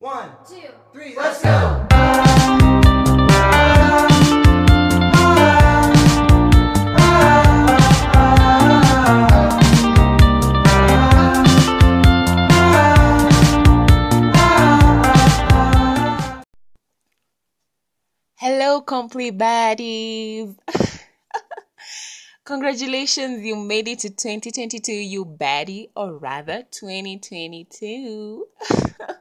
One, two, three, let's go! Hello, compli-baddies. Congratulations, you made it to 2022, you baddie, or rather 2022.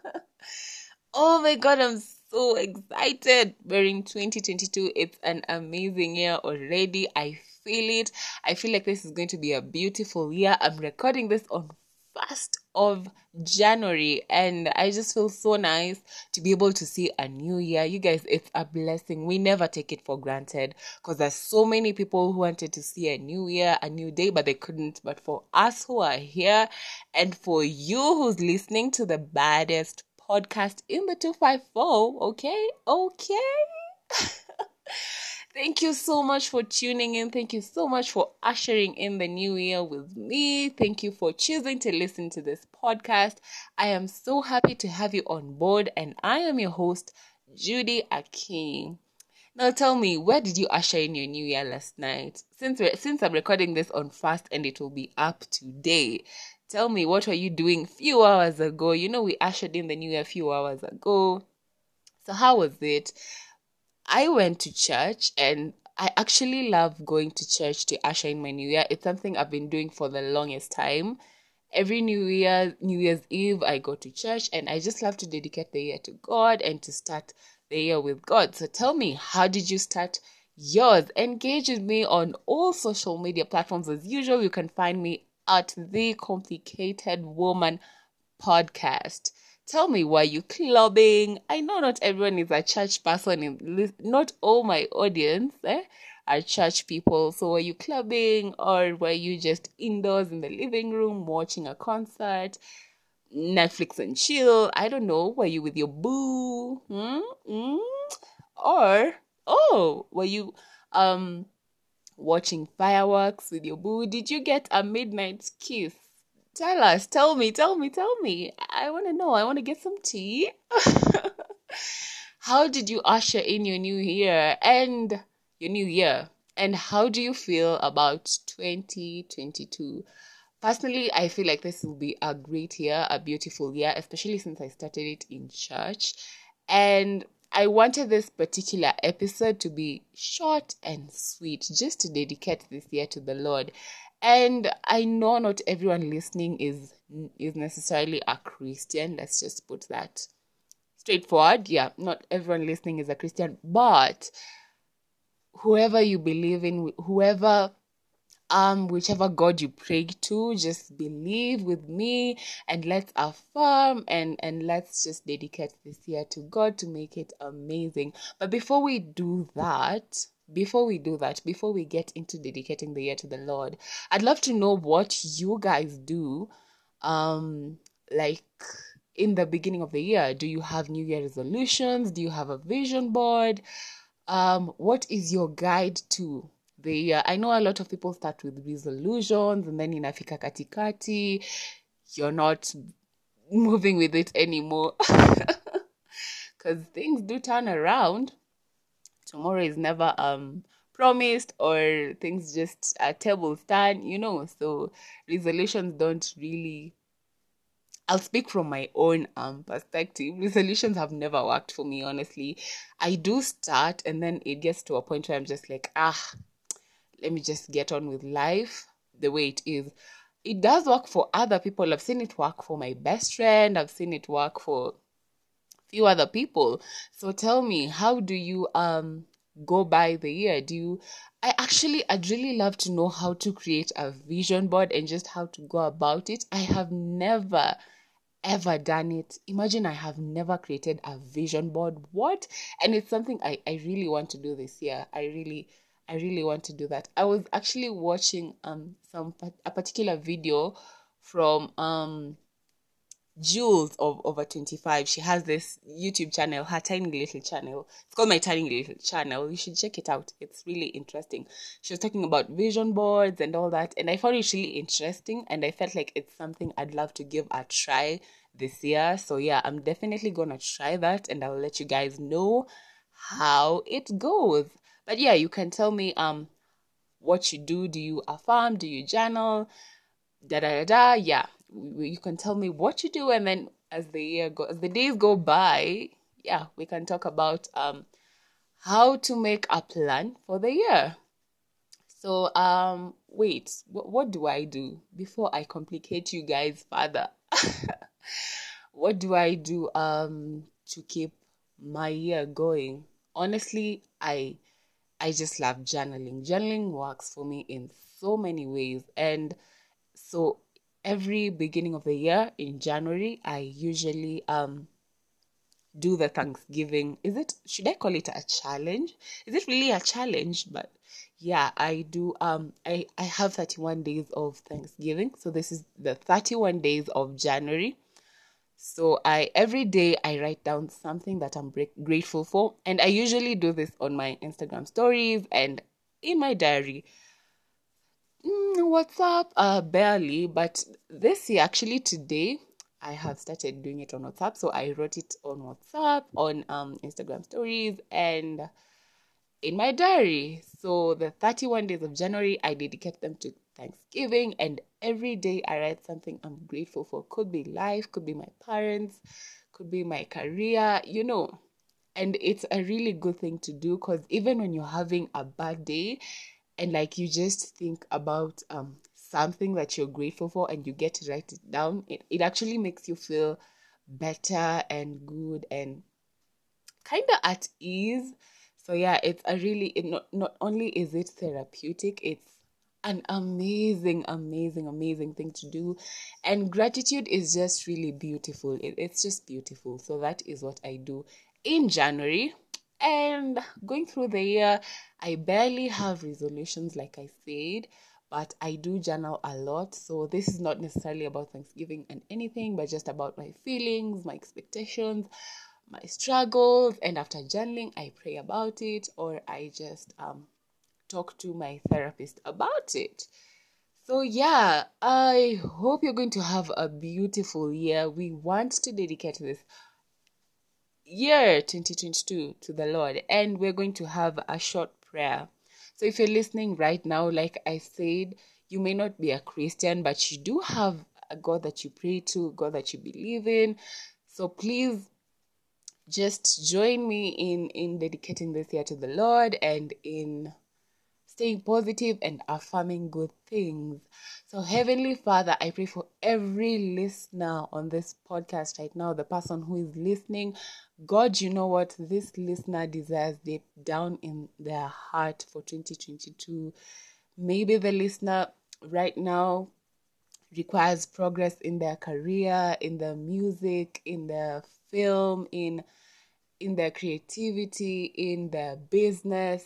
oh my god, I'm so excited. We're in 2022. It's an amazing year already. I feel it. I feel like this is going to be a beautiful year. I'm recording this on 1st of January and I just feel so nice to be able to see a new year. You guys, it's a blessing. We never take it for granted because there's so many people who wanted to see a new year, a new day, but they couldn't. But for us who are here and for you who's listening to the baddest podcast in the 254, okay? Okay. Thank you so much for tuning in. Thank you so much for ushering in the new year with me. Thank you for choosing to listen to this podcast. I am so happy to have you on board, and I am your host, Judy Akin. Now tell me, where did you usher in your new year last night? Since we're since I'm recording this on fast and it will be up today, tell me what were you doing few hours ago? You know we ushered in the new year a few hours ago. So how was it? I went to church and I actually love going to church to usher in my new year. It's something I've been doing for the longest time. Every New Year, New Year's Eve, I go to church and I just love to dedicate the year to God and to start the year with God. So tell me, how did you start yours? Engage with me on all social media platforms as usual. You can find me at the Complicated Woman podcast. Tell me, were you clubbing? I know not everyone is a church person. In, not all my audience eh, are church people. So were you clubbing or were you just indoors in the living room watching a concert? Netflix and chill. I don't know. Were you with your boo? Hmm? Hmm? Or oh, were you um watching fireworks with your boo? Did you get a midnight kiss? Tell us, tell me, tell me, tell me. I want to know. I want to get some tea. how did you usher in your new year and your new year? And how do you feel about 2022? Personally, I feel like this will be a great year, a beautiful year, especially since I started it in church. And I wanted this particular episode to be short and sweet, just to dedicate this year to the Lord. And i know not everyone listening is is necessarily a christian. Let's just put that straightforward. Yeah not everyone listening is a christian but whoever you believe in whoever um whichever god you pray to just believe with me and let's affirm and and let's just dedicate this year to god to make it amazing but before we do that before we do that, before we get into dedicating the year to the Lord, I'd love to know what you guys do. Um, like in the beginning of the year, do you have New Year resolutions? Do you have a vision board? Um, what is your guide to the year? I know a lot of people start with resolutions and then in Africa katikati, you're not moving with it anymore. Because things do turn around tomorrow is never um promised or things just a table stand you know so resolutions don't really I'll speak from my own um perspective. Resolutions have never worked for me, honestly. I do start and then it gets to a point where I'm just like, ah, let me just get on with life the way it is. It does work for other people. I've seen it work for my best friend. I've seen it work for few other people. So tell me, how do you um go by the year? Do you I actually I'd really love to know how to create a vision board and just how to go about it. I have never ever done it. Imagine I have never created a vision board. What? And it's something I, I really want to do this year. I really I really want to do that. I was actually watching um some a particular video from um Jules of over 25. She has this YouTube channel, her tiny little channel. It's called My Tiny Little Channel. You should check it out. It's really interesting. She was talking about vision boards and all that, and I found it really interesting. And I felt like it's something I'd love to give a try this year. So yeah, I'm definitely gonna try that and I'll let you guys know how it goes. But yeah, you can tell me um what you do. Do you affirm? Do you journal? Da da da da. Yeah, you can tell me what you do, and then as the year go, as the days go by, yeah, we can talk about um how to make a plan for the year. So um wait, what, what do I do before I complicate you guys further? what do I do um to keep my year going? Honestly, I I just love journaling. Journaling works for me in so many ways. And so every beginning of the year in January, I usually um do the Thanksgiving. Is it should I call it a challenge? Is it really a challenge? But yeah, I do um I, I have 31 days of Thanksgiving. So this is the 31 days of January. So I every day I write down something that I'm grateful for, and I usually do this on my Instagram stories and in my diary. Mm, what's up? Uh, barely, but this year actually today I have started doing it on WhatsApp. So I wrote it on WhatsApp, on um Instagram stories, and in my diary. So the 31 days of January, I dedicate them to Thanksgiving, and every day I write something I'm grateful for. Could be life, could be my parents, could be my career, you know. And it's a really good thing to do because even when you're having a bad day and like you just think about um something that you're grateful for and you get to write it down, it, it actually makes you feel better and good and kind of at ease. So yeah, it's a really it not not only is it therapeutic, it's an amazing, amazing, amazing thing to do. And gratitude is just really beautiful. It, it's just beautiful. So that is what I do in January. And going through the year, I barely have resolutions, like I said, but I do journal a lot. So this is not necessarily about Thanksgiving and anything, but just about my feelings, my expectations, my struggles. And after journaling, I pray about it or I just um talk to my therapist about it. So, yeah, I hope you're going to have a beautiful year. We want to dedicate this year 2022 to the Lord, and we're going to have a short prayer. So, if you're listening right now, like I said, you may not be a Christian, but you do have a God that you pray to, God that you believe in. So, please just join me in in dedicating this year to the Lord and in staying positive and affirming good things. So, Heavenly Father, I pray for every listener on this podcast right now, the person who is listening. God, you know what this listener desires deep down in their heart for 2022. Maybe the listener right now requires progress in their career, in their music, in their film, in in their creativity, in their business,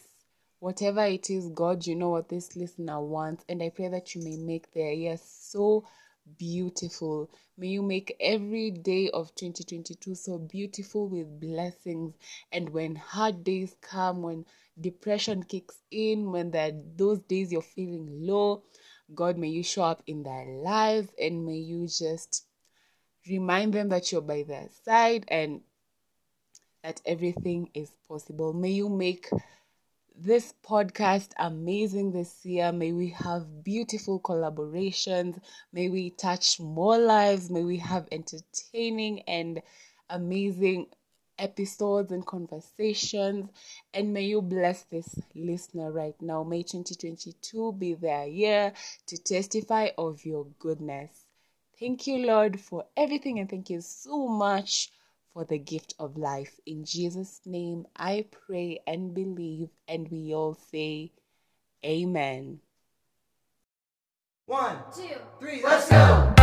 Whatever it is, God, you know what this listener wants. And I pray that you may make their year so beautiful. May you make every day of 2022 so beautiful with blessings. And when hard days come, when depression kicks in, when there those days you're feeling low, God, may you show up in their lives and may you just remind them that you're by their side and that everything is possible. May you make this podcast amazing this year. May we have beautiful collaborations. May we touch more lives. May we have entertaining and amazing episodes and conversations. And may you bless this listener right now. May 2022 be their year to testify of your goodness. Thank you, Lord, for everything, and thank you so much for the gift of life. In Jesus' name, I pray and believe, and we all say, Amen. One, two, three, let's go!